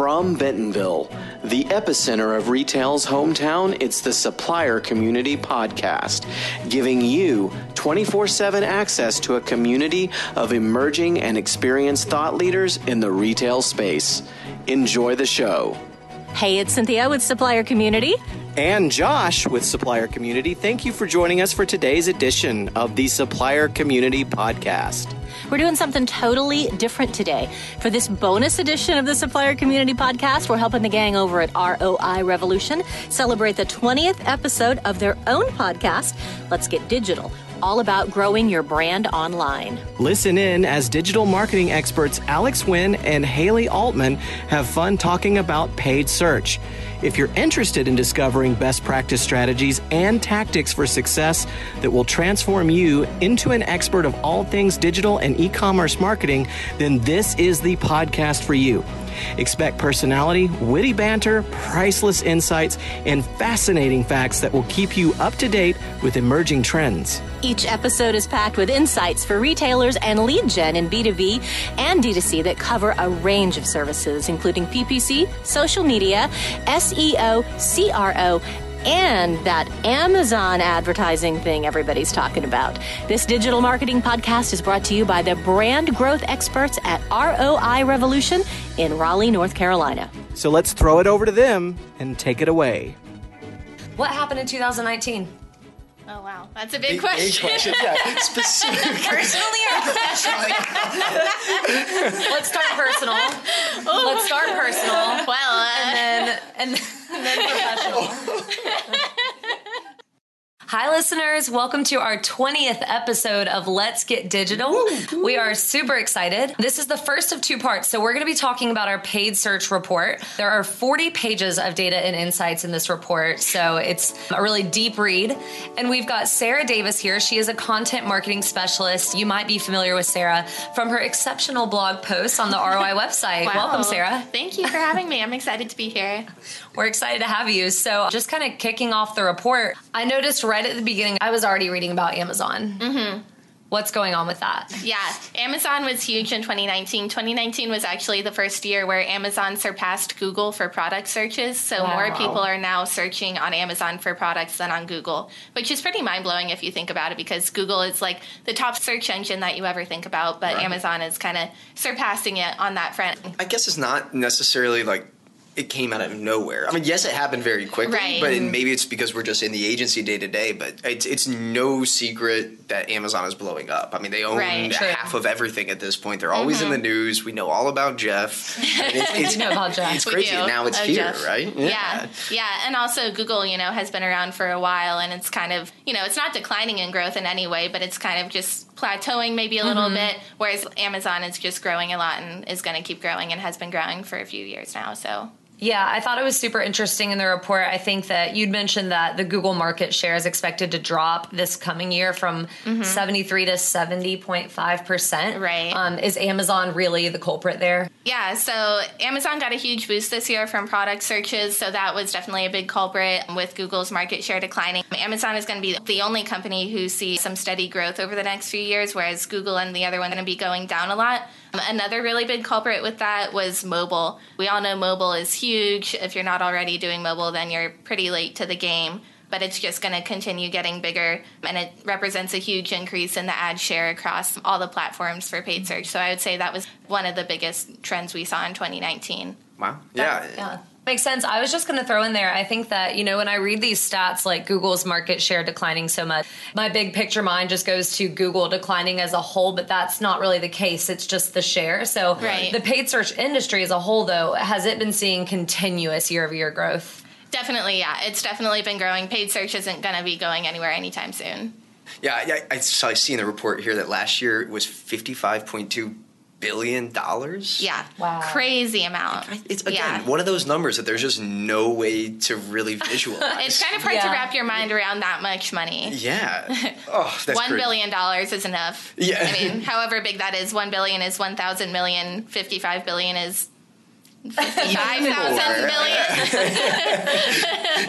From Bentonville, the epicenter of retail's hometown, it's the Supplier Community Podcast, giving you 24 7 access to a community of emerging and experienced thought leaders in the retail space. Enjoy the show. Hey, it's Cynthia with Supplier Community. And Josh with Supplier Community. Thank you for joining us for today's edition of the Supplier Community Podcast. We're doing something totally different today. For this bonus edition of the Supplier Community Podcast, we're helping the gang over at ROI Revolution celebrate the 20th episode of their own podcast, Let's Get Digital all about growing your brand online. Listen in as digital marketing experts Alex Wynn and Haley Altman have fun talking about paid search. If you're interested in discovering best practice strategies and tactics for success that will transform you into an expert of all things digital and e commerce marketing, then this is the podcast for you. Expect personality, witty banter, priceless insights, and fascinating facts that will keep you up to date with emerging trends. Each episode is packed with insights for retailers and lead gen in B2B and D2C that cover a range of services, including PPC, social media, SEO, CRO, and that Amazon advertising thing everybody's talking about. This digital marketing podcast is brought to you by the brand growth experts at ROI Revolution in Raleigh, North Carolina. So let's throw it over to them and take it away. What happened in 2019? Oh wow, that's a big, big question. Big question. Yeah, specific. Personally or professionally? Let's start personal. Ooh. Let's start personal. Well, uh, and then and, and then professional. Hi, listeners. Welcome to our 20th episode of Let's Get Digital. We are super excited. This is the first of two parts. So, we're going to be talking about our paid search report. There are 40 pages of data and insights in this report. So, it's a really deep read. And we've got Sarah Davis here. She is a content marketing specialist. You might be familiar with Sarah from her exceptional blog posts on the ROI website. Wow. Welcome, Sarah. Thank you for having me. I'm excited to be here. We're excited to have you. So, just kind of kicking off the report, I noticed right at the beginning, I was already reading about Amazon. Mm-hmm. What's going on with that? Yeah, Amazon was huge in 2019. 2019 was actually the first year where Amazon surpassed Google for product searches. So wow. more people are now searching on Amazon for products than on Google, which is pretty mind blowing if you think about it because Google is like the top search engine that you ever think about, but right. Amazon is kind of surpassing it on that front. I guess it's not necessarily like it came out of nowhere. I mean, yes, it happened very quickly, right. but maybe it's because we're just in the agency day to day. But it's it's no secret that Amazon is blowing up. I mean, they own right, half of everything at this point. They're always mm-hmm. in the news. We know all about Jeff. It's, it's, know about Jeff. It's crazy. Now it's oh, here, Jeff. right? Yeah. yeah, yeah, and also Google, you know, has been around for a while, and it's kind of you know, it's not declining in growth in any way, but it's kind of just plateauing maybe a little mm-hmm. bit. Whereas Amazon is just growing a lot and is going to keep growing and has been growing for a few years now. So yeah, I thought it was super interesting in the report. I think that you'd mentioned that the Google market share is expected to drop this coming year from mm-hmm. 73 to 70.5%. Right. Um, is Amazon really the culprit there? Yeah, so Amazon got a huge boost this year from product searches, so that was definitely a big culprit with Google's market share declining. Amazon is going to be the only company who sees some steady growth over the next few years, whereas Google and the other one are going to be going down a lot. Another really big culprit with that was mobile. We all know mobile is huge. If you're not already doing mobile, then you're pretty late to the game. But it's just going to continue getting bigger, and it represents a huge increase in the ad share across all the platforms for paid search. So I would say that was one of the biggest trends we saw in 2019. Wow. Yeah. yeah. Makes sense. I was just going to throw in there. I think that, you know, when I read these stats like Google's market share declining so much, my big picture mind just goes to Google declining as a whole, but that's not really the case. It's just the share. So right. the paid search industry as a whole, though, has it been seeing continuous year over year growth? Definitely, yeah. It's definitely been growing. Paid search isn't going to be going anywhere anytime soon. Yeah, I, I, saw, I see in the report here that last year it was 55.2 billion dollars. Yeah. Wow. Crazy amount. It's again yeah. one of those numbers that there's just no way to really visualize. it's kind of hard yeah. to wrap your mind around that much money. Yeah. Oh, that's one crazy. billion dollars is enough. Yeah. I mean, however big that is, one billion is one thousand million. Fifty-five billion is Five thousand million.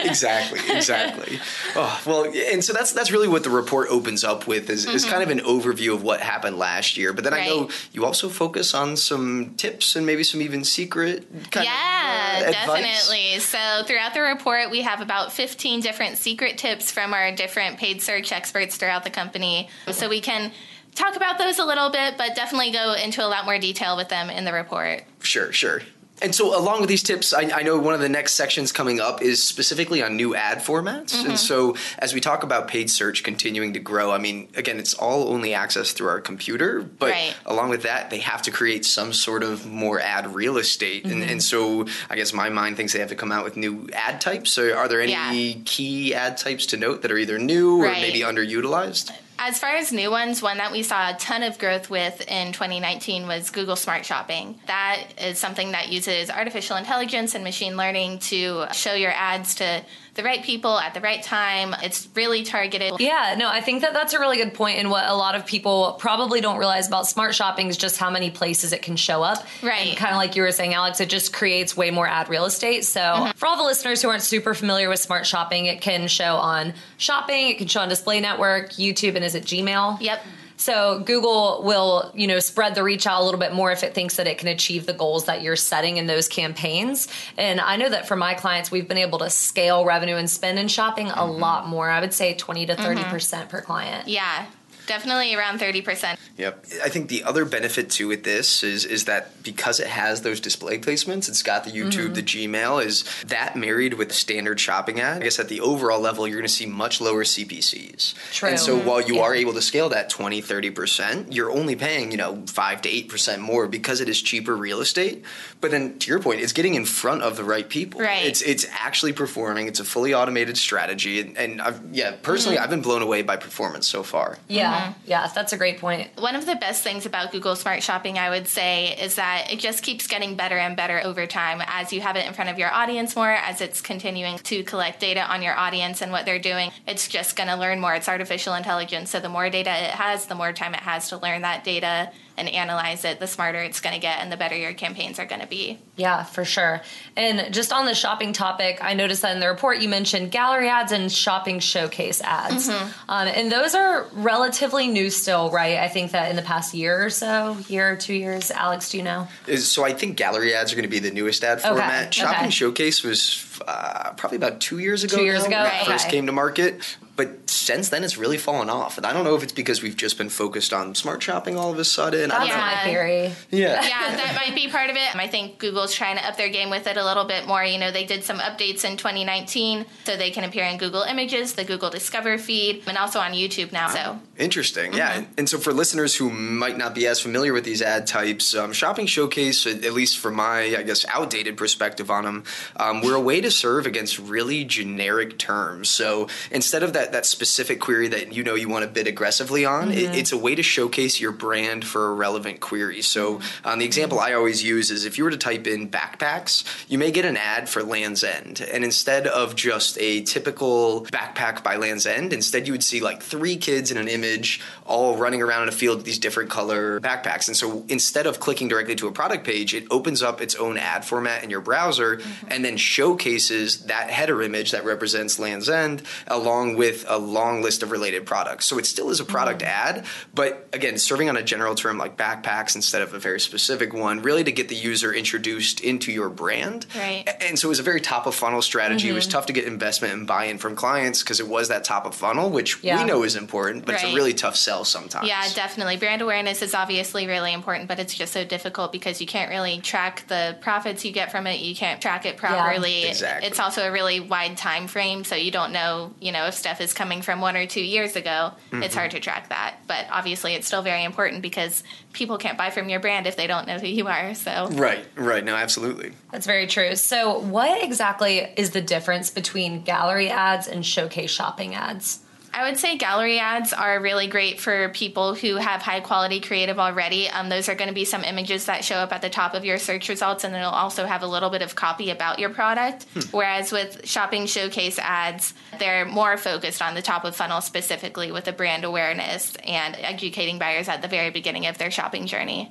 exactly, exactly. Oh, well, and so that's that's really what the report opens up with is, mm-hmm. is kind of an overview of what happened last year. But then right. I know you also focus on some tips and maybe some even secret kind yeah, of uh, definitely. So throughout the report, we have about 15 different secret tips from our different paid search experts throughout the company, so we can talk about those a little bit, but definitely go into a lot more detail with them in the report. Sure, sure. And so, along with these tips, I, I, know one of the next sections coming up is specifically on new ad formats. Mm-hmm. And so, as we talk about paid search continuing to grow, I mean, again, it's all only accessed through our computer, but right. along with that, they have to create some sort of more ad real estate. Mm-hmm. And, and, so, I guess my mind thinks they have to come out with new ad types. So, are there any yeah. key ad types to note that are either new right. or maybe underutilized? As far as new ones, one that we saw a ton of growth with in 2019 was Google Smart Shopping. That is something that uses artificial intelligence and machine learning to show your ads to the right people at the right time. It's really targeted. Yeah, no, I think that that's a really good point. And what a lot of people probably don't realize about smart shopping is just how many places it can show up. Right. kind of like you were saying, Alex, it just creates way more ad real estate. So mm-hmm. for all the listeners who aren't super familiar with smart shopping, it can show on shopping, it can show on display network, YouTube, and is it Gmail? Yep. So Google will, you know, spread the reach out a little bit more if it thinks that it can achieve the goals that you're setting in those campaigns. And I know that for my clients, we've been able to scale revenue and spend in shopping a mm-hmm. lot more. I would say 20 to 30 mm-hmm. percent per client. Yeah. Definitely around 30%. Yep. I think the other benefit too with this is is that because it has those display placements, it's got the YouTube, mm-hmm. the Gmail, is that married with standard shopping ad. I guess at the overall level, you're going to see much lower CPCs. True. And so while you yeah. are able to scale that 20, 30%, you're only paying, you know, 5 to 8% more because it is cheaper real estate. But then to your point, it's getting in front of the right people. Right. It's it's actually performing. It's a fully automated strategy. And, and I've, yeah, personally, mm-hmm. I've been blown away by performance so far. Yeah. Mm-hmm. Yeah, that's a great point. One of the best things about Google Smart Shopping, I would say, is that it just keeps getting better and better over time as you have it in front of your audience more, as it's continuing to collect data on your audience and what they're doing. It's just going to learn more. It's artificial intelligence. So the more data it has, the more time it has to learn that data and analyze it, the smarter it's going to get and the better your campaigns are going to be. Yeah, for sure. And just on the shopping topic, I noticed that in the report you mentioned gallery ads and shopping showcase ads. Mm-hmm. Um, and those are relatively new still, right? I think that in the past year or so, year or two years. Alex, do you know? So I think gallery ads are going to be the newest ad format. Okay. Shopping okay. showcase was uh, probably about two years ago. Two years now, ago, right. first came to market but since then it's really fallen off. And i don't know if it's because we've just been focused on smart shopping all of a sudden. That's yeah. my theory. Yeah. Yeah that might be part of it. I think google's trying to up their game with it a little bit more. You know they did some updates in 2019 so they can appear in google images the google discover feed and also on youtube now so. Interesting. Mm-hmm. yeah and so for listeners who might not be as familiar with these ad types um, shopping showcase at least from my i guess outdated perspective on them um, we're a way to serve against really generic terms. So instead of that that specific query that you know you want to bid aggressively on, mm-hmm. it, it's a way to showcase your brand for a relevant query. So um, the example I always use is if you were to type in backpacks, you may get an ad for Lands' End, and instead of just a typical backpack by Lands' End, instead you would see like three kids in an image all running around in a field with these different color backpacks. And so instead of clicking directly to a product page, it opens up its own ad format in your browser mm-hmm. and then showcases that header image that represents Lands' End along with with a long list of related products. So it still is a product mm-hmm. ad, but again, serving on a general term like backpacks instead of a very specific one, really to get the user introduced into your brand. Right. And so it was a very top of funnel strategy. Mm-hmm. It was mm-hmm. tough to get investment and buy in from clients because it was that top of funnel, which yeah. we know is important, but right. it's a really tough sell sometimes. Yeah, definitely. Brand awareness is obviously really important, but it's just so difficult because you can't really track the profits you get from it. You can't track it properly. Yeah. Exactly. It's also a really wide time frame, so you don't know, you know, if stuff is coming from one or two years ago, mm-hmm. it's hard to track that. But obviously, it's still very important because people can't buy from your brand if they don't know who you are. So right, right, no, absolutely. That's very true. So, what exactly is the difference between gallery ads and showcase shopping ads? I would say gallery ads are really great for people who have high quality creative already. Um, those are going to be some images that show up at the top of your search results, and it'll also have a little bit of copy about your product. Hmm. Whereas with shopping showcase ads, they're more focused on the top of funnel specifically with the brand awareness and educating buyers at the very beginning of their shopping journey.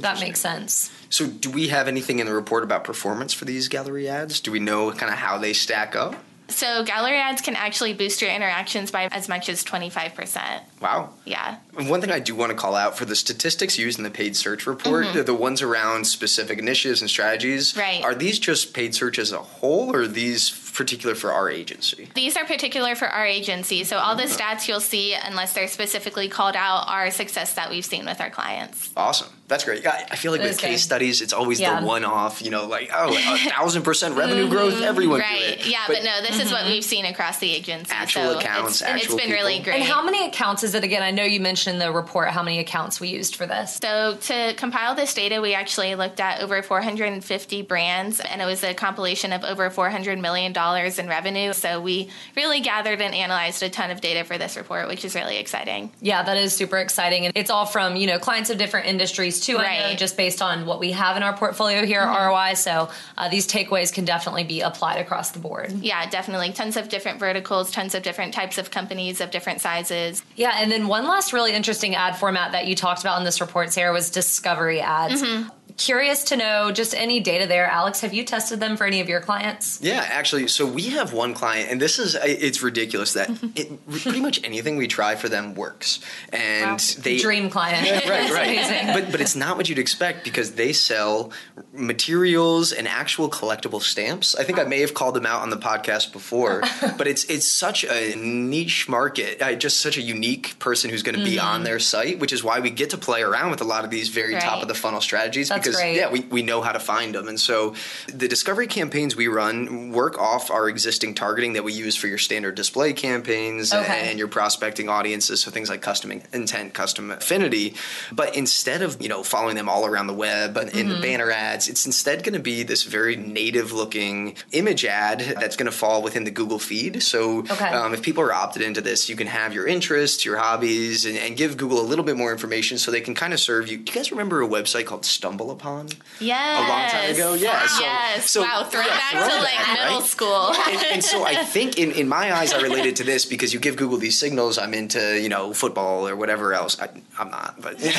That makes sense. So, do we have anything in the report about performance for these gallery ads? Do we know kind of how they stack up? So gallery ads can actually boost your interactions by as much as 25%. Wow. Yeah. One thing I do want to call out for the statistics used in the paid search report, the, the ones around specific initiatives and strategies, Mm-hmm. Right. are these just paid search as a whole or are these particular for our agency? These are particular for our agency. So all the stats you'll see, unless they're specifically called out, are success that we've seen with our clients. Awesome. That's great. I, I feel like with is case good. studies, it's always Yeah. the one off, you know, like, oh, a thousand percent revenue growth, everyone do Mm-hmm. Right. it. Yeah, but, no, this is what we've seen across the agency. Actual so accounts, it's, it's actual been really great. And how many accounts is again? I know you mentioned in the report how many accounts we used for this. So to compile this data, we actually looked at over 450 brands, and it was a compilation of over 400 million dollars in revenue. So we really gathered and analyzed a ton of data for this report, which is really exciting. Yeah, that is super exciting. And it's all from, you know, clients of different industries too, I know, Right. Mm-hmm. just based on what we have in our portfolio here at ROI. So uh, these takeaways can definitely be applied across the board. Yeah, definitely. Tons of different verticals, tons of different types of companies of different sizes. Yeah, and then one last really interesting ad format that you talked about in this report, Sarah, was discovery ads. Mm-hmm. Curious to know just any data there. Alex, have you tested them for any of your clients? Yeah, actually, so we have one client, and this is it's ridiculous that it, pretty much anything we try for them works, and they Dream client. right, right. amazing. But but it's not what you'd expect because they sell materials and actual collectible stamps. I think I may have called them out on the podcast before, but it's it's such a niche market, uh, just such a unique person who's going to be on their site, which is why we get to play around with a lot of these very top of the funnel strategies That's because great. yeah, we, we know how to find them. And so the discovery campaigns we run work off our existing targeting that we use for your standard display campaigns Okay. and your prospecting audiences, so things like custom intent, custom affinity. But instead of you know following them all around the web and in Mm-hmm. banner ads, it's instead going to be this very native looking image ad that's going to fall within the Google feed. So Okay. um, if people are opted into this, you can have your interests, your hobbies, and, and give Google a little bit more information so they can kind of serve you. Do you guys remember a website called Stumble Upon? Yes. A long time ago? Yeah, so- yes. so- wow. yeah, Throwback to like middle school. and, and so I think in, in my eyes I related to this because you give Google these signals. I'm into you know football or whatever else. I, I'm not, but um,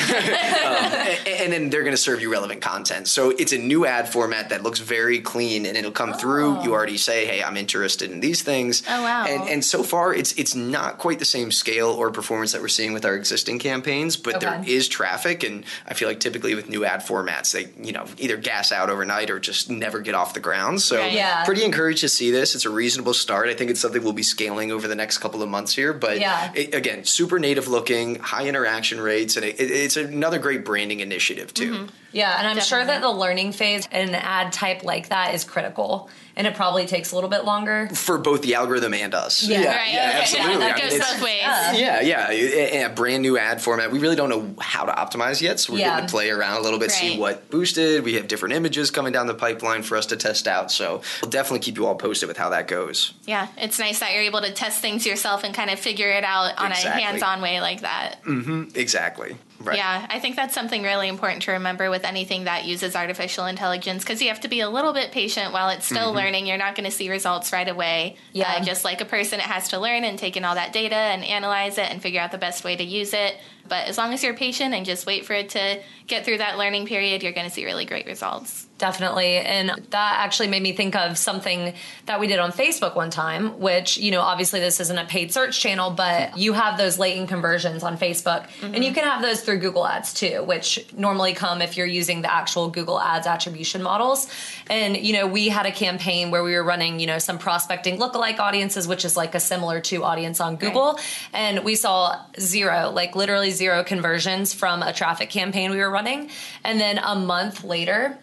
and, and then they're going to serve you relevant content. So it's a new ad format that looks very clean, and it'll come through. You already say, "Hey, I'm interested in these things." Oh, wow. And and so far it's it's not quite the same scale or performance that we're seeing with our existing campaigns, but there Okay. is traffic, and I feel like typically with new ad formats, they you know either gas out overnight or just never get off the ground. So Right. Yeah. pretty encouraged to see this. It's a reasonable start. I think it's something we'll be scaling over the next couple of months here. But Yeah. it- again, super native looking, high interaction rates, and it, it- it's another great branding initiative too. Mm-hmm. Yeah, and I'm sure that the learning phase in an ad type like that is critical, and it probably takes a little bit longer. For both the algorithm and us. Yeah. yeah, right. yeah, okay. absolutely. That I mean, goes both ways. Yeah, yeah, a, a brand new ad format. We really don't know how to optimize yet, so we're Yeah. going to play around a little bit, see what boosted. We have different images coming down the pipeline for us to test out. So we'll definitely keep you all posted with how that goes. Yeah, it's nice that you're able to test things yourself and kind of figure it out on Exactly. a hands-on way like that. Mm-hmm. Exactly. Right. Yeah, I think that's something really important to remember with anything that uses artificial intelligence because you have to be a little bit patient while it's still learning. You're not going to see results right away. Yeah. Uh, just like a person, it has to learn and take in all that data and analyze it and figure out the best way to use it. But as long as you're patient and just wait for it to get through that learning period, you're going to see really great results. Definitely. And that actually made me think of something that we did on Facebook one time, which, you know, obviously this isn't a paid search channel, but you have those latent conversions on Facebook. And you mm-hmm. can have those through Google Ads too, which normally come if you're using the actual Google Ads attribution models. And, you know, we had a campaign where we were running, you know, some prospecting lookalike audiences, which is like a similar to audience on Google. And we saw zero, like literally zero conversions from a traffic campaign we were running. And then a month later,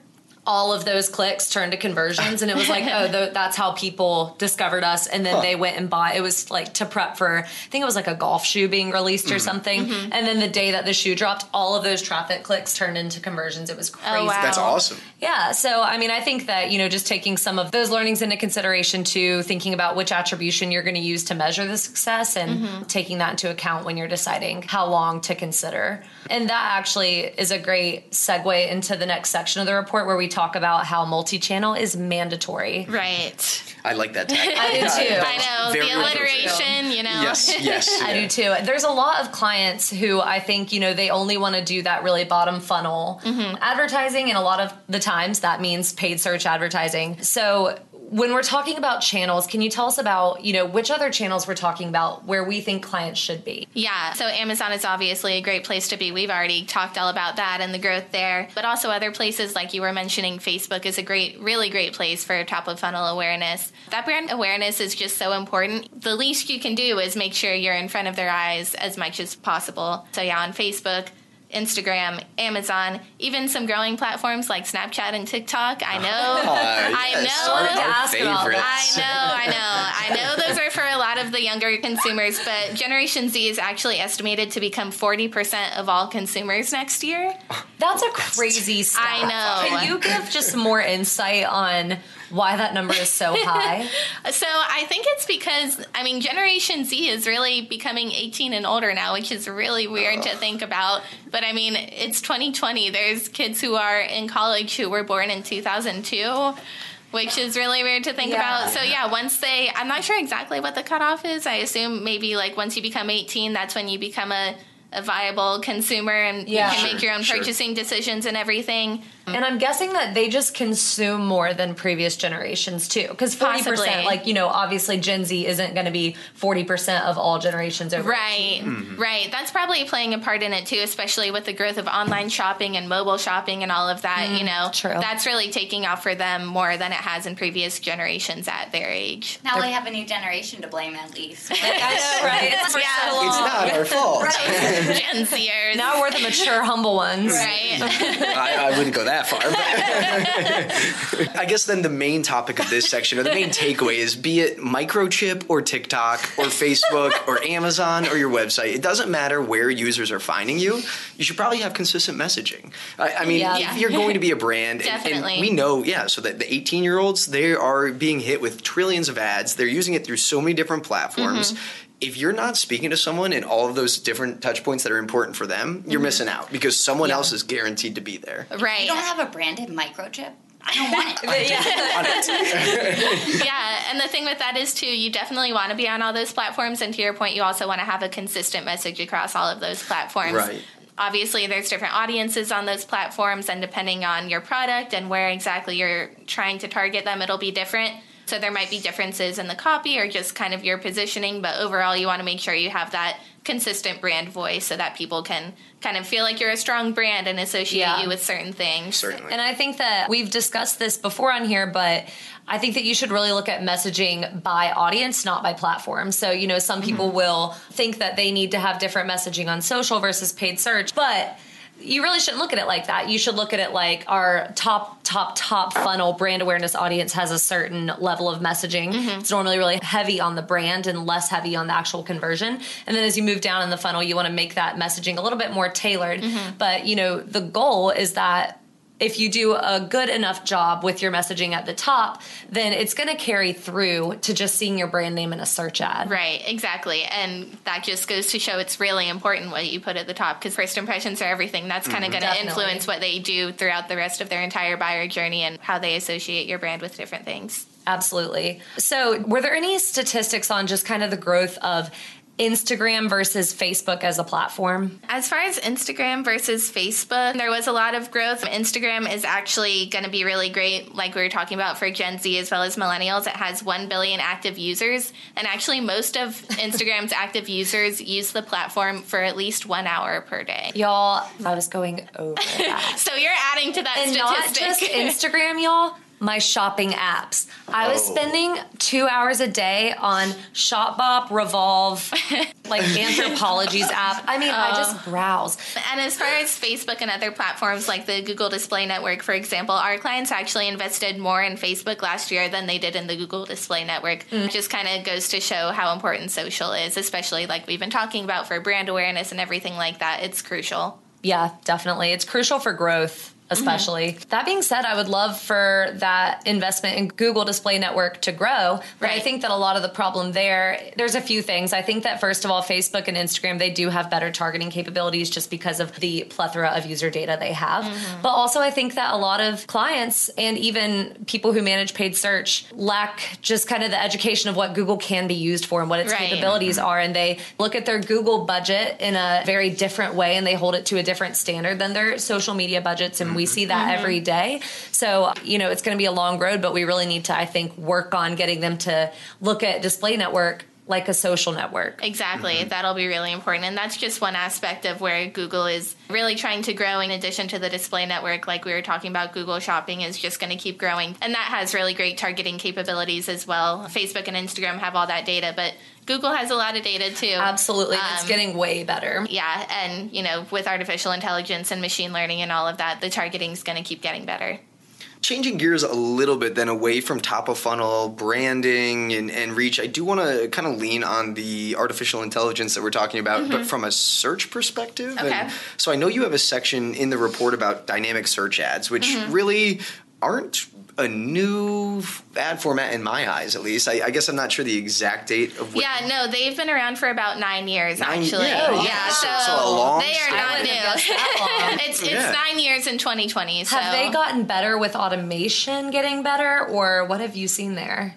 all of those clicks turned to conversions and it was like oh the, that's how people discovered us and then Huh. they went and bought it was like to prep for i think it was like a golf shoe being released Mm-hmm. or something and then the day that the shoe dropped all of those traffic clicks turned into conversions it was crazy wow. That's awesome. yeah. So, I mean, I think that, you know, just taking some of those learnings into consideration too, thinking about which attribution you're going to use to measure the success and taking that into account when you're deciding how long to consider. And that actually is a great segue into the next section of the report where we talk about how multi-channel is mandatory. Right. I like that tag. I do too. I know Very the alliteration. You know. Yes, yes. I do too. There's a lot of clients who I think, you know, they only want to do that really bottom funnel mm-hmm. advertising, and a lot of the times that means paid search advertising. So when we're talking about channels, can you tell us about, you know, which other channels we're talking about where we think clients should be? Yeah, so Amazon is obviously a great place to be. We've already talked all about that and the growth there. But also other places like you were mentioning, Facebook is a great, really great place for top of funnel awareness. That brand awareness is just so important. The least you can do is make sure you're in front of their eyes as much as possible. So yeah, on Facebook, Instagram, Amazon, even some growing platforms like Snapchat and TikTok. I know. Oh, I yes, know. Our, our ask about favorites. I know, I know. I know those are for a lot of the younger consumers, but Generation Z is actually estimated to become 40% of all consumers next year. That's a crazy stat. I know. Can you give just more insight on why that number is so high? So I think it's because, I mean, Generation Z is really becoming 18 and older now, which is really weird to think about. But I mean, it's 2020. There's kids who are in college who were born in 2002. Which is really weird to think Yeah. about. So yeah, once they, I'm not sure exactly what the cutoff is. I assume maybe like once you become 18, that's when you become a, a viable consumer and Yeah. you can Sure, make your own sure. purchasing decisions and everything. Mm-hmm. And I'm guessing that they just consume more than previous generations too. Because 40%, like, you know, obviously Gen Z isn't going to be 40% of all generations over. Right, mm-hmm. right. That's probably playing a part in it too, especially with the growth of online shopping and mobile shopping and all of that. you mm, know, true. that's really taking off for them more than it has in previous generations at their age. Now we have a new generation to blame at least. I know, right? It's Yeah. so It's not our fault. Right. Gen Zers. Now we're the mature, humble ones. Right. I, I wouldn't go that far. I guess then the main topic of this section, or the main takeaway, is be it microchip or TikTok or Facebook or Amazon or your website. It doesn't matter where users are finding you. You should probably have consistent messaging. I, I mean, Yeah. if you're going to be a brand, and- and, we know, yeah. So that the 18 year olds, they are being hit with trillions of ads. They're using it through so many different platforms. Mm-hmm. If you're not speaking to someone in all of those different touch points that are important for them, you're mm-hmm. missing out because someone Yeah. else is guaranteed to be there. right. You don't have a branded microchip? I don't want it. yeah. yeah, and the thing with that is too, you definitely want to be on all those platforms, and to your point, you also want to have a consistent message across all of those platforms. Right. Obviously, there's different audiences on those platforms, and depending on your product and where exactly you're trying to target them, it'll be different. So there might be differences in the copy or just kind of your positioning, but overall, you want to make sure you have that consistent brand voice so that people can kind of feel like you're a strong brand and associate Yeah. you with certain things. Certainly. And I think that we've discussed this before on here, but I think that you should really look at messaging by audience, not by platform. So, you know, some people mm-hmm. will think that they need to have different messaging on social versus paid search, but you really shouldn't look at it like that. You should look at it like our top, top, top funnel brand awareness audience has a certain level of messaging. Mm-hmm. It's normally really heavy on the brand and less heavy on the actual conversion. And then as you move down in the funnel, you want to make that messaging a little bit more tailored. Mm-hmm. But, you know, the goal is that if you do a good enough job with your messaging at the top, then it's going to carry through to just seeing your brand name in a search ad. Right, exactly. And that just goes to show it's really important what you put at the top because first impressions are everything. That's kind of going to influence what they do throughout the rest of their entire buyer journey and how they associate your brand with different things. Absolutely. So, were there any statistics on just kind of the growth of Instagram versus Facebook as a platform? As far as Instagram versus Facebook, there was a lot of growth. Instagram is actually going to be really great, like we were talking about for Gen Z as well as millennials. It has 1 billion active users. And actually, most of Instagram's active users use the platform for at least one hour per day. Y'all, I was going over that. So you're adding to that and not just Instagram, y'all. My shopping apps. I was Oh. spending two hours a day on Shopbop, Revolve, like Anthropologie's app. I mean, I just uh. browse. And as far as Facebook and other platforms like the Google Display Network, for example, our clients actually invested more in Facebook last year than they did in the Google Display Network. Mm. It just kind of goes to show how important social is, especially like we've been talking about for brand awareness and everything like that. It's crucial. Yeah, definitely. It's crucial for growth especially. Mm-hmm. That being said, I would love for that investment in Google Display Network to grow. But I think that a lot of the problem there, there's a few things. I think that first of all, Facebook and Instagram, they do have better targeting capabilities just because of the plethora of user data they have. Mm-hmm. But also, I think that a lot of clients and even people who manage paid search lack just kind of the education of what Google can be used for and what its Right. capabilities are. And they look at their Google budget in a very different way and they hold it to a different standard than their social media budgets. And we see that mm-hmm. every day. So, you know, it's going to be a long road, but we really need to, I think, work on getting them to look at Display Network like a social network. Exactly. That'll be really important. And that's just one aspect of where Google is really trying to grow in addition to the display network. Like we were talking about, Google Shopping is just going to keep growing. And that has really great targeting capabilities as well. Facebook and Instagram have all that data, but Google has a lot of data too. Absolutely. and it's Um, getting way better. Yeah. And, you know, with artificial intelligence and machine learning and all of that, the targeting is going to keep getting better. Changing gears a little bit, then away from top of funnel branding and, and reach, I do want to kind of lean on the artificial intelligence that we're talking about, but mm-hmm. from a search perspective. Okay. And so I know you have a section in the report about dynamic search ads, which mm-hmm. really aren't a new ad format in my eyes, at least. I, I guess I'm not sure the exact date of when. Yeah, no, they've been around for about nine years, Nine- actually. yeah, yeah, so- so, so a long they are not I wouldn't have guessed new. that long. it's it's Yeah. nine years in 2020. So Have they gotten better with automation getting better, or what have you seen there?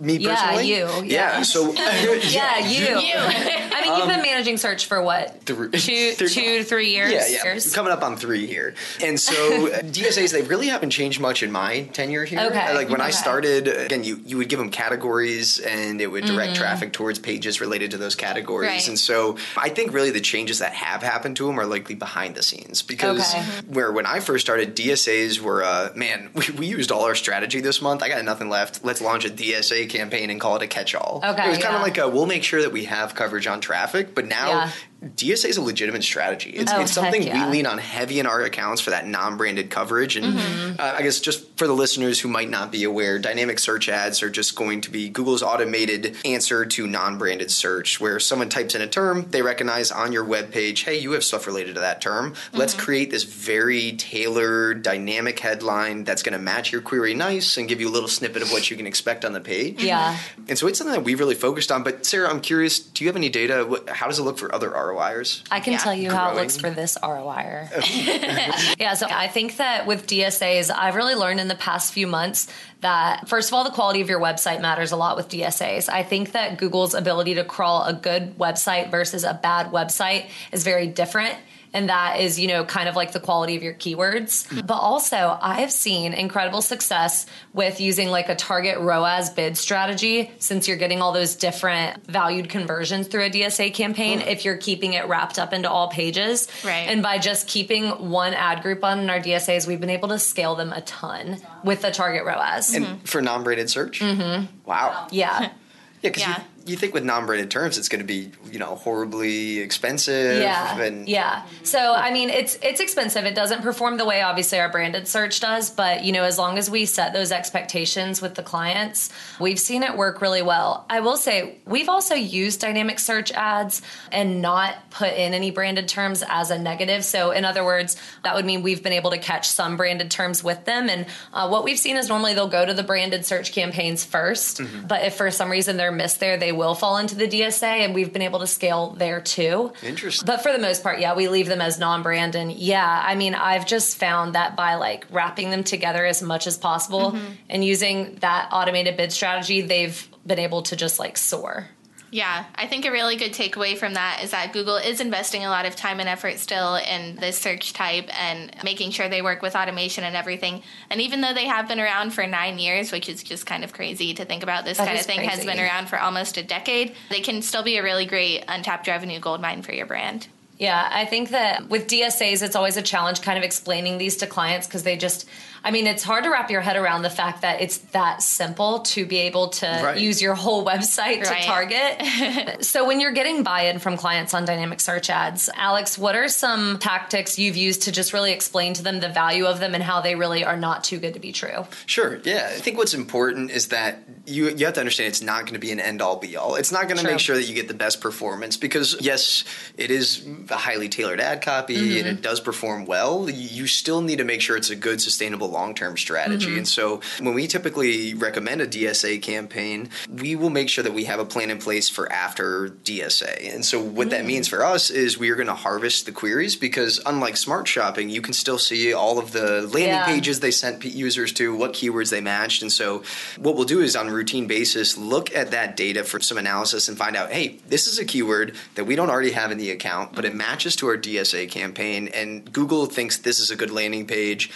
Me Yeah, personally? you, Yeah, yeah. so. Yeah, you. You. I mean, you've been managing search for what? Three- two, three- two, three years? Yeah, yeah. Years? Coming up on three here. And so uh, DSAs, they really haven't changed much in my tenure here. Okay, Like when I started, again, you, you would give them categories and it would direct traffic towards pages related to those categories. Right. And so I think really the changes that have happened to them are likely behind the scenes because Okay. where when I first started, DSAs were, uh, man, we, we used all our strategy this month. I got nothing left. Let's launch a DSA campaign and call it a catch all. Okay, It was kind yeah. of like a, we'll make sure that we have coverage on traffic, but now Yeah. DSA is a legitimate strategy. It's, Oh, it's something yeah. we lean on heavy in our accounts for that non-branded coverage. And Mm-hmm. uh, I guess just for the listeners who might not be aware, dynamic search ads are just going to be Google's automated answer to non-branded search, where someone types in a term, they recognize on your web page, hey, you have stuff related to that term. Let's Mm-hmm. create this very tailored, dynamic headline that's going to match your query nice and give you a little snippet of what you can expect on the page. Yeah. And so it's something that we've really focused on. But Sarah, I'm curious, do you have any data? How does it look for other ROIers? I can Yeah. tell you how it looks for this ROI. Er. yeah, so I think that with DSAs, I've really learned in the past few months that first of all, the quality of your website matters a lot with DSAs. I think that Google's ability to crawl a good website versus a bad website is very different. And that is, you know, kind of like the quality of your keywords. Mm. But also, I've seen incredible success with using like a target ROAS bid strategy since you're getting all those different valued conversions through a DSA campaign mm. if you're keeping it wrapped up into all pages. Right. And by just keeping one ad group on in our DSAs, we've been able to scale them a ton with the target ROAS. And mm-hmm. for non-branded search? Mm-hmm. Wow. yeah. Yeah, because Yeah. You, think with non-branded terms, it's going to be you know horribly expensive. Yeah, and yeah. So I mean, it's it's expensive. It doesn't perform the way obviously our branded search does, but you know, as long as we set those expectations with the clients, we've seen it work really well. I will say we've also used dynamic search ads and not put in any branded terms as a negative. So in other words, that would mean we've been able to catch some branded terms with them. And uh, what we've seen is normally they'll go to the branded search campaigns 1st but if for some reason they're missed there, they will fall into the DSA, and we've been able to scale there too. Interesting. But for the most part, yeah, we leave them as non-brand, and yeah, I mean, I've just found that by like wrapping them together as much as possible mm-hmm. and using that automated bid strategy, they've been able to just like soar. Yeah, I think a really good takeaway from that is that Google is investing a lot of time and effort still in this search type and making sure they work with automation and everything. And even though they have been around for nine years, which is just kind of crazy to think about, this That kind of thing has been around for almost a decade, they can still be a really great untapped revenue gold mine for your brand. Yeah, I think that with DSAs, it's always a challenge kind of explaining these to clients because they just, I mean, it's hard to wrap your head around the fact that it's that simple to be able to Right. use your whole website Right. to target. so when you're getting buy-in from clients on dynamic search ads, Alex, what are some tactics you've used to just really explain to them the value of them and how they really are not too good to be true? Sure. Yeah. I think what's important is that you you have to understand it's not going to be an end all be all. It's not going to make sure that you get the best performance because yes, it is a highly tailored ad copy Mm-hmm. and it does perform well, you still need to make sure it's a good, sustainable, long term strategy. Mm-hmm. And so when we typically recommend a DSA campaign, we will make sure that we have a plan in place for after DSA. And so what Mm. that means for us is we are going to harvest the queries because unlike smart shopping, you can still see all of the landing Yeah. pages they sent users to, what keywords they matched. And so what we'll do is on a routine basis, look at that data for some analysis and find out, hey, this is a keyword that we don't already have in the account, but it matches to our DSA campaign. And Google thinks this is a good landing page.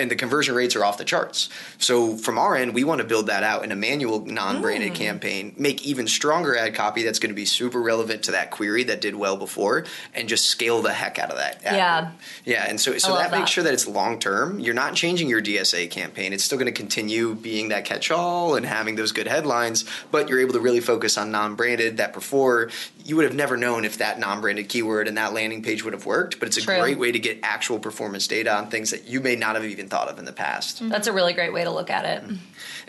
And the conversion rates are off the charts. So from our end, we want to build that out in a manual, non-branded mm. campaign. Make even stronger ad copy that's going to be super relevant to that query that did well before, and just scale the heck out of that. ad Yeah. yeah. And so, so love that, makes sure that it's long term. You're not changing your DSA campaign. It's still going to continue being that catch-all and having those good headlines, but you're able to really focus on non-branded. That before you would have never known if that non-branded keyword and that landing page would have worked. But it's a True. great way to get actual performance data on things that you may not have even thought of in the past. That's a really great way to look at it. Mm-hmm.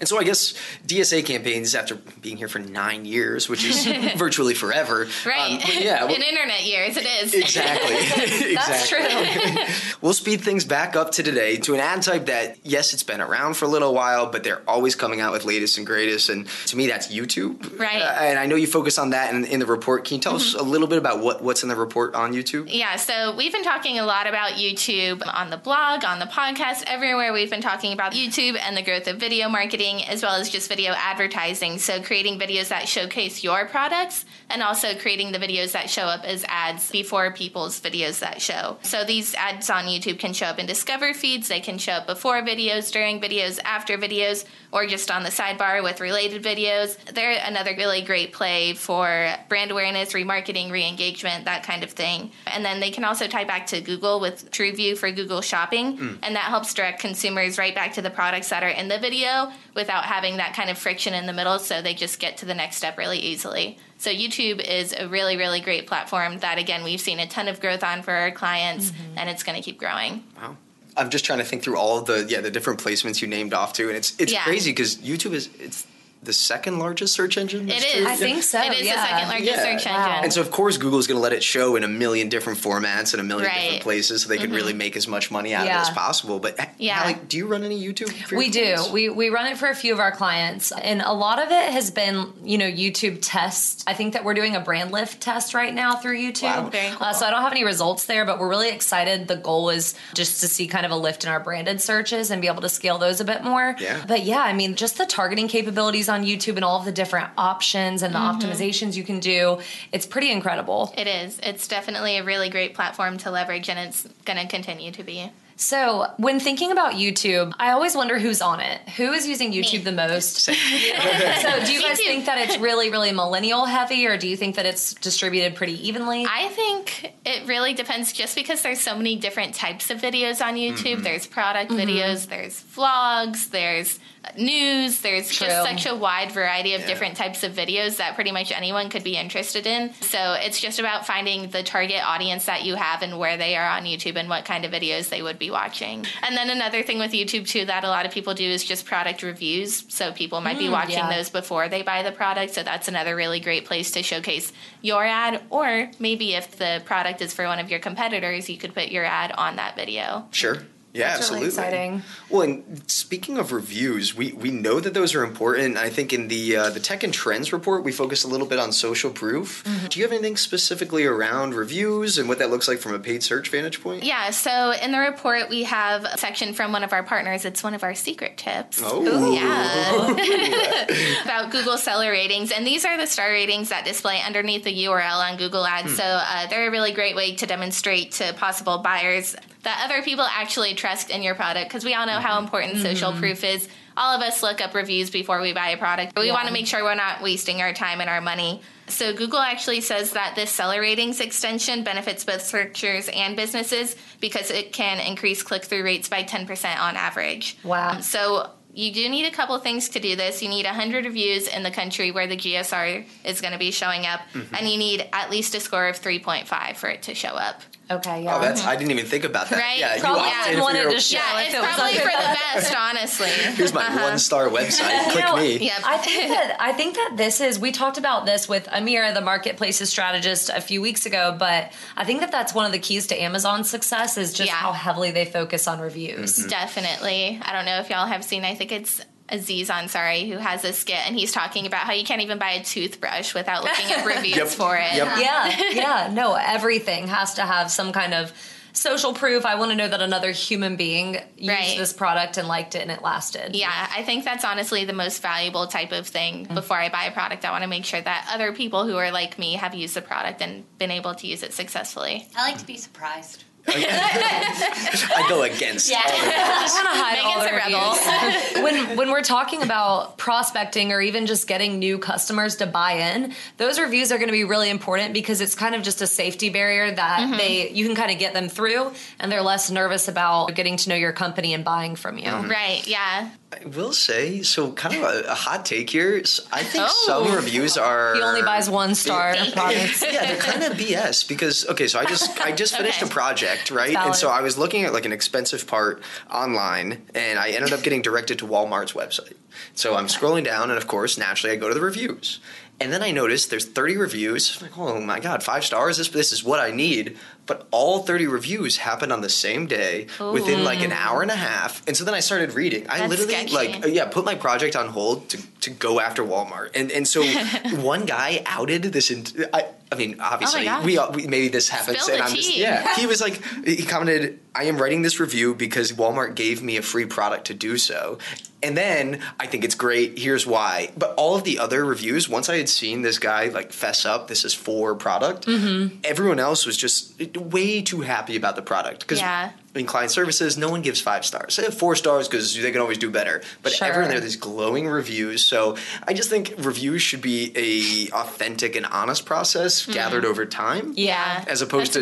And so I guess DSA campaigns, after being here for nine years, which is virtually forever, Right. um, yeah, well- In internet years, it is. Exactly. That's exactly. true. We'll speed things back up to today to an ad type that, yes, it's been around for a little while, but they're always coming out with latest and greatest. And to me, that's YouTube. Right. Uh, and I know you focus on that in, in the report. Can you tell us a little bit about what, what's in the report on YouTube? Yeah, so we've been talking a lot about YouTube on the blog, on the podcast, everywhere. We've been talking about YouTube and the growth of video marketing as well as just video advertising. So, creating videos that showcase your products and also creating the videos that show up as ads before people's videos that show. So, these ads on YouTube can show up in Discover feeds, they can show up before videos, during videos, after videos, or just on the sidebar with related videos. They're another really great play for brand awareness, remarketing, re engagement, that kind of thing. And then they can also tie back to Google with TrueView for Google Shopping, mm. and that helps direct consumers right back to the products that are in the video without having that kind of friction in the middle, so they just get to the next step really easily. So YouTube is a really, really great platform that again we've seen a ton of growth on for our clients, mm-hmm. and it's going to keep growing. Wow. I'm just trying to think through all of the yeah the different placements you named off to, and it's it's Yeah. crazy because YouTube is it's the second largest search engine. It That's is. true? I think so, It is yeah. the second largest Yeah. search Wow. engine. And so, of course, Google is going to let it show in a million different formats and a million Right. Mm-hmm. different places, so they can really make as much money out Yeah. of it as possible. But Yeah. Hallie, do you run any YouTube? for your We do. We we run it for a few of our clients, and a lot of it has been you know YouTube tests. I think that we're doing a brand lift test right now through YouTube. Wow. Very cool. Uh, so I don't have any results there, but we're really excited. The goal is just to see kind of a lift in our branded searches and be able to scale those a bit more. Yeah. But yeah, I mean, just the targeting capabilities on YouTube and all of the different options and the optimizations you can do, it's pretty incredible. It is. It's definitely a really great platform to leverage, and it's going to continue to be. So, when thinking about YouTube, I always wonder who's on it. Who is using YouTube the most? so, do you guys think that it's really, really millennial heavy, or do you think that it's distributed pretty evenly? I think it really depends just because there's so many different types of videos on YouTube. Mm-hmm. There's product videos, there's vlogs, there's news, there's True. just such a wide variety of Yeah. different types of videos that pretty much anyone could be interested in. So it's just about finding the target audience that you have and where they are on YouTube and what kind of videos they would be watching. And then another thing with YouTube too that a lot of people do is just product reviews. So people might be hmm, watching yeah. those before they buy the product. So that's another really great place to showcase your ad. Or maybe if the product is for one of your competitors, you could put your ad on that video. Sure. Yeah, That's really absolutely. exciting. Well, and speaking of reviews, we, we know that those are important. I think in the uh, the tech and trends report, we focus a little bit on social proof. Mm-hmm. Do you have anything specifically around reviews and what that looks like from a paid search vantage point? Yeah, so in the report, we have a section from one of our partners. It's one of our secret tips. Oh. Yeah. About Google seller ratings. And these are the star ratings that display underneath the URL on Google Ads. So uh, they're a really great way to demonstrate to possible buyers that other people actually trust in your product because we all know how mm-hmm. important social mm-hmm. proof is. All of us look up reviews before we buy a product. We Yeah. want to make sure we're not wasting our time and our money. So Google actually says that this seller ratings extension benefits both searchers and businesses because it can increase click-through rates by 10% on average. Wow. Um, so you do need a couple things to do this. You need 100 reviews in the country where the GSR is going to be showing up, mm-hmm. and you need at least a score of 3.5 for it to show up. Okay, yeah. Oh, that's I didn't even think about that. Right? Yeah, you Probably opt didn't in for want it your- to show. Yeah, it's it probably for the best, honestly. Here's my one star website. Click know, me. Yep. I think that I think that this is. We talked about this with Amira, the marketplaces strategist, a few weeks ago. But I think that that's one of the keys to Amazon's success is just Yeah. how heavily they focus on reviews. Mm-hmm. Definitely. I don't know if y'all have seen, I think it's Aziz Ansari who has a skit and he's talking about how you can't even buy a toothbrush without looking at reviews Yep. for it. Yep. Yeah, yeah. No, everything has to have some kind of social proof. I want to know that another human being used Right. this product and liked it and it lasted. Yeah, I think that's honestly the most valuable type of thing. Mm. Before I buy a product, I want to make sure that other people who are like me have used the product and been able to use it successfully. I like to be surprised. I go against. Yeah. all of. I want to hide all Megan's the a rebel. reviews. when when we're talking about prospecting or even just getting new customers to buy in, those reviews are going to be really important because it's kind of just a safety barrier that Mm-hmm. they you can kind of get them through, and they're less nervous about getting to know your company and buying from you. Right, yeah. I will say, so kind of a, a hot take here. I think Oh. some reviews are. He only buys one star products. yeah, they're kind of BS because okay, so I just I just finished Okay. a project, right? And so I was looking at like an expensive part online, and I ended up getting directed to Walmart's website. So I'm scrolling down, and of course, naturally, I go to the reviews, and then I noticed there's 30 reviews. I'm like, oh my god, five stars! This this is what I need. But all 30 reviews happened on the same day within like an hour and a half. And so then I started reading. I That's literally sketchy. like uh, yeah, put my project on hold to, to go after Walmart. And and so one guy outed this. In, I I mean, obviously, gosh. we, all, we maybe this happens, Spill and the I'm just yeah. He was like, he commented, "I am writing this review because Walmart gave me a free product to do so." And then I think it's great. Here's why. But all of the other reviews, once I had seen this guy like fess up, this is for product. Mm-hmm. Everyone else was just way too happy about the product because Yeah. in client services, no one gives five stars. They have four stars because they can always do better. But Sure. everyone there, these glowing reviews. So I just think reviews should be a authentic and honest process gathered over time, Yeah. as opposed to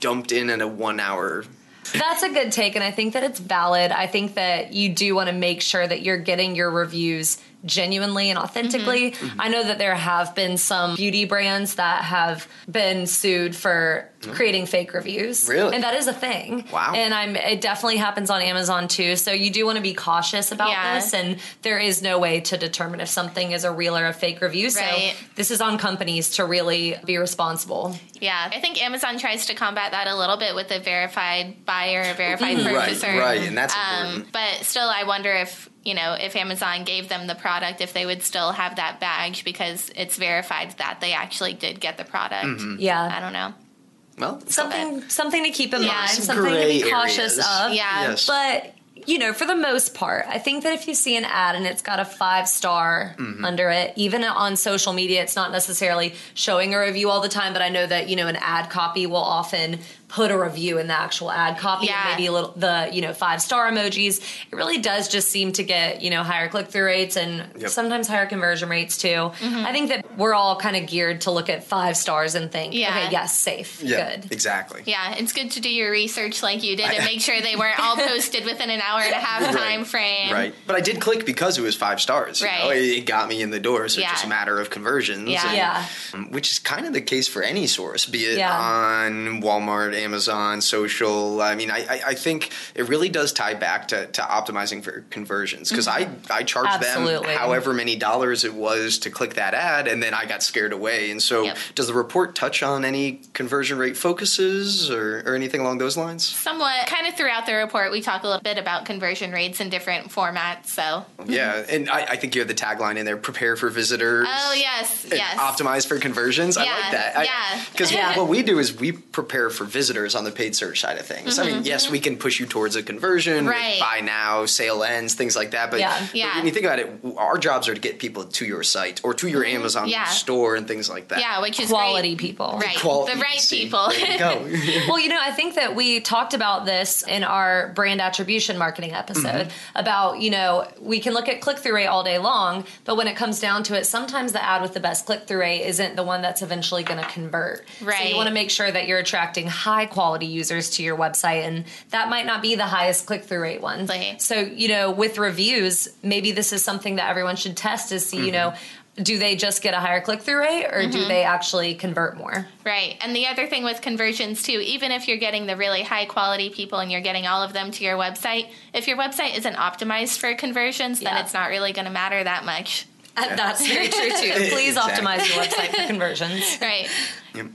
dumped in in a one hour. That's a good take, and I think that it's valid. I think that you do want to make sure that you're getting your reviews genuinely and authentically. Mm-hmm. I know that there have been some beauty brands that have been sued for creating fake reviews. Really? And that is a thing. Wow. And I'm it definitely happens on Amazon too. So you do want to be cautious about Yeah. this and there is no way to determine if something is a real or a fake review. So Right. this is on companies to really be responsible. Yeah. I think Amazon tries to combat that a little bit with a verified buyer, a verified purchaser. Right, right, and that's Um, important. but still, I wonder if you know if Amazon gave them the product, if they would still have that badge because it's verified that they actually did get the product. Mm-hmm. Yeah. I don't know. Well, something something to keep in Yeah, mind, some something to be cautious areas. of. Yeah. Yes. But you know, for the most part, I think that if you see an ad and it's got a five star Mm-hmm. under it, even on social media, it's not necessarily showing a review all the time. But I know that you know an ad copy will often put a review in the actual ad copy Yeah. and maybe a little the you know five star emojis it really does just seem to get you know higher click-through rates and Yep. sometimes higher conversion rates too Mm-hmm. i think that we're all kind of geared to look at five stars and think Yeah. okay yes safe yeah, good exactly. Yeah, it's good to do your research like you did I- and make sure they weren't all posted within an hour and a half time frame. Right, but I did click because it was five stars. you know? Right. It it got me in the door, so Yeah. it's just a matter of conversions. Yeah. and- yeah which is kind of the case for any source, be it Yeah. on Walmart, Amazon, social. I mean, I, I, I think it really does tie back to, to optimizing for conversions because mm-hmm. I, I charged Absolutely. them however many dollars it was to click that ad, and then I got scared away. And so, Yep. does the report touch on any conversion rate focuses or, or anything along those lines? Somewhat kind of throughout the report, we talk a little bit about conversion rates in different formats. So, Yeah, and I, I think you have the tagline in there: "Prepare for visitors." oh, yes, yes. Optimize for conversions. I like that. yeah. Because Yeah. what we do is we prepare for visitors on the paid search side of things. I mean, yes, we can push you towards a conversion, Mm-hmm. Right. buy now, sale ends, things like that. But, Yeah. but when you think about it, our jobs are to get people to your site or to your Amazon Mm-hmm. Yeah. store and things like that. yeah, which is quality great. people Right, Qual- the right see, people. There you go. well, you know, I think that we talked about this in our brand attribution marketing episode Mm-hmm. about, you know, we can look at click through rate all day long, but when it comes down to it, sometimes the ad with the best click through rate isn't the one that's eventually going to convert. Right. So you want to make sure that you're attracting high quality users to your website, and that might not be the highest click through rate one. Right. So, you know, with reviews, maybe this is something that everyone should test to see, you know, mm-hmm. do they just get a higher click through rate or do mm-hmm. they actually convert more? Right. And the other thing with conversions too, even if you're getting the really high quality people and you're getting all of them to your website, if your website isn't optimized for conversions, then Yeah. it's not really going to matter that much. And That's very true too. Please Exactly. optimize your website for conversions. Right.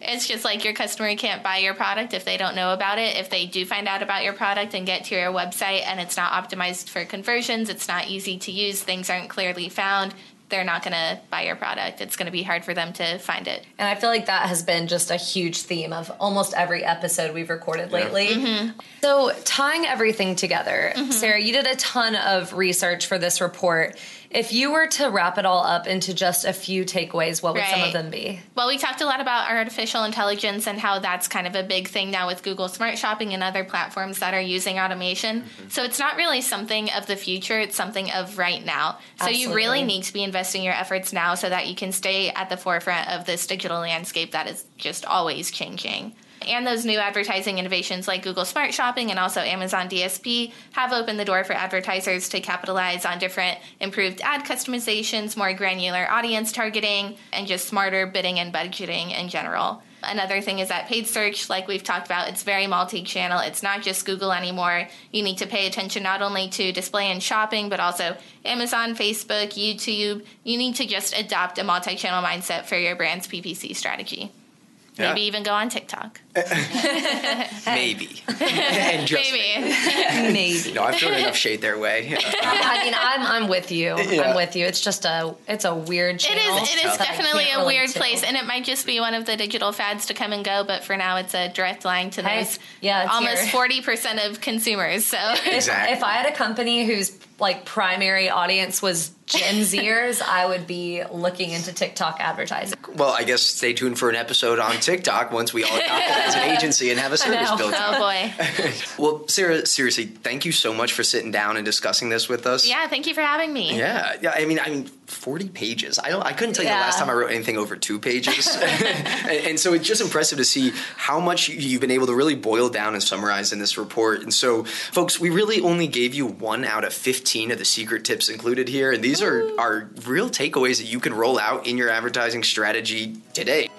It's just like your customer can't buy your product if they don't know about it. If they do find out about your product and get to your website and it's not optimized for conversions, it's not easy to use, things aren't clearly found, they're not going to buy your product. It's going to be hard for them to find it. And I feel like that has been just a huge theme of almost every episode we've recorded lately. Mm-hmm. So, tying everything together, mm-hmm. Sarah, you did a ton of research for this report. If you were to wrap it all up into just a few takeaways, what would some of them be? Well, we talked a lot about artificial intelligence and how that's kind of a big thing now with Google Smart Shopping and other platforms that are using automation. Mm-hmm. So it's not really something of the future, it's something of right now. So you really need to be investing your efforts now so that you can stay at the forefront of this digital landscape that is just always changing. And those new advertising innovations like Google Smart Shopping and also Amazon DSP have opened the door for advertisers to capitalize on different improved ad customizations, more granular audience targeting, and just smarter bidding and budgeting in general. Another thing is that paid search, like we've talked about, it's very multi channel. It's not just Google anymore. You need to pay attention not only to display and shopping, but also Amazon, Facebook, YouTube. You need to just adopt a multi channel mindset for your brand's PPC strategy. Yeah. Maybe even go on TikTok. Maybe. and just Maybe. Maybe. No, I've thrown enough shade their way. Uh, I mean, I'm I'm with you. Yeah. I'm with you. It's just a it's a weird channel. is. It is definitely a weird to. place, and it might just be one of the digital fads to come and go. But for now, it's a direct line to Hey, those yeah, almost forty percent of consumers. So Exactly. If I had a company whose like primary audience was Gen Zers, I would be looking into TikTok advertising. well, I guess stay tuned for an episode on TikTok once we all adopt it as an agency and have a service built oh boy, Well, Sarah, seriously, thank you so much for sitting down and discussing this with us. yeah. Thank you for having me. Yeah, yeah. I mean, I mean, forty pages. I don't. I couldn't tell you the last time I wrote anything over two pages. and, and so it's just impressive to see how much you- you've been able to really boil down and summarize in this report. And so, folks, we really only gave you one out of fifteen of the secret tips included here, and these are are real takeaways that you can roll out in your advertising strategy today.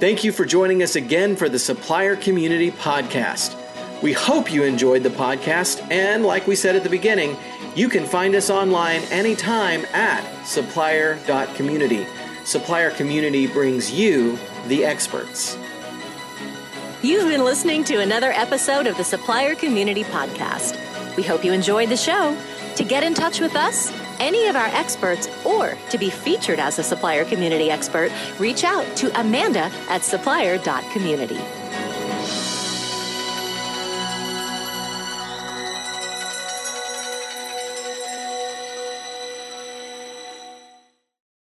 Thank you for joining us again for the Supplier Community Podcast. We hope you enjoyed the podcast, and like we said at the beginning, you can find us online anytime at supplier.community. Supplier Community brings you the experts. You've been listening to another episode of the Supplier Community Podcast. We hope you enjoyed the show. To get in touch with us, any of our experts, or to be featured as a supplier community expert, reach out to Amanda at supplier.community.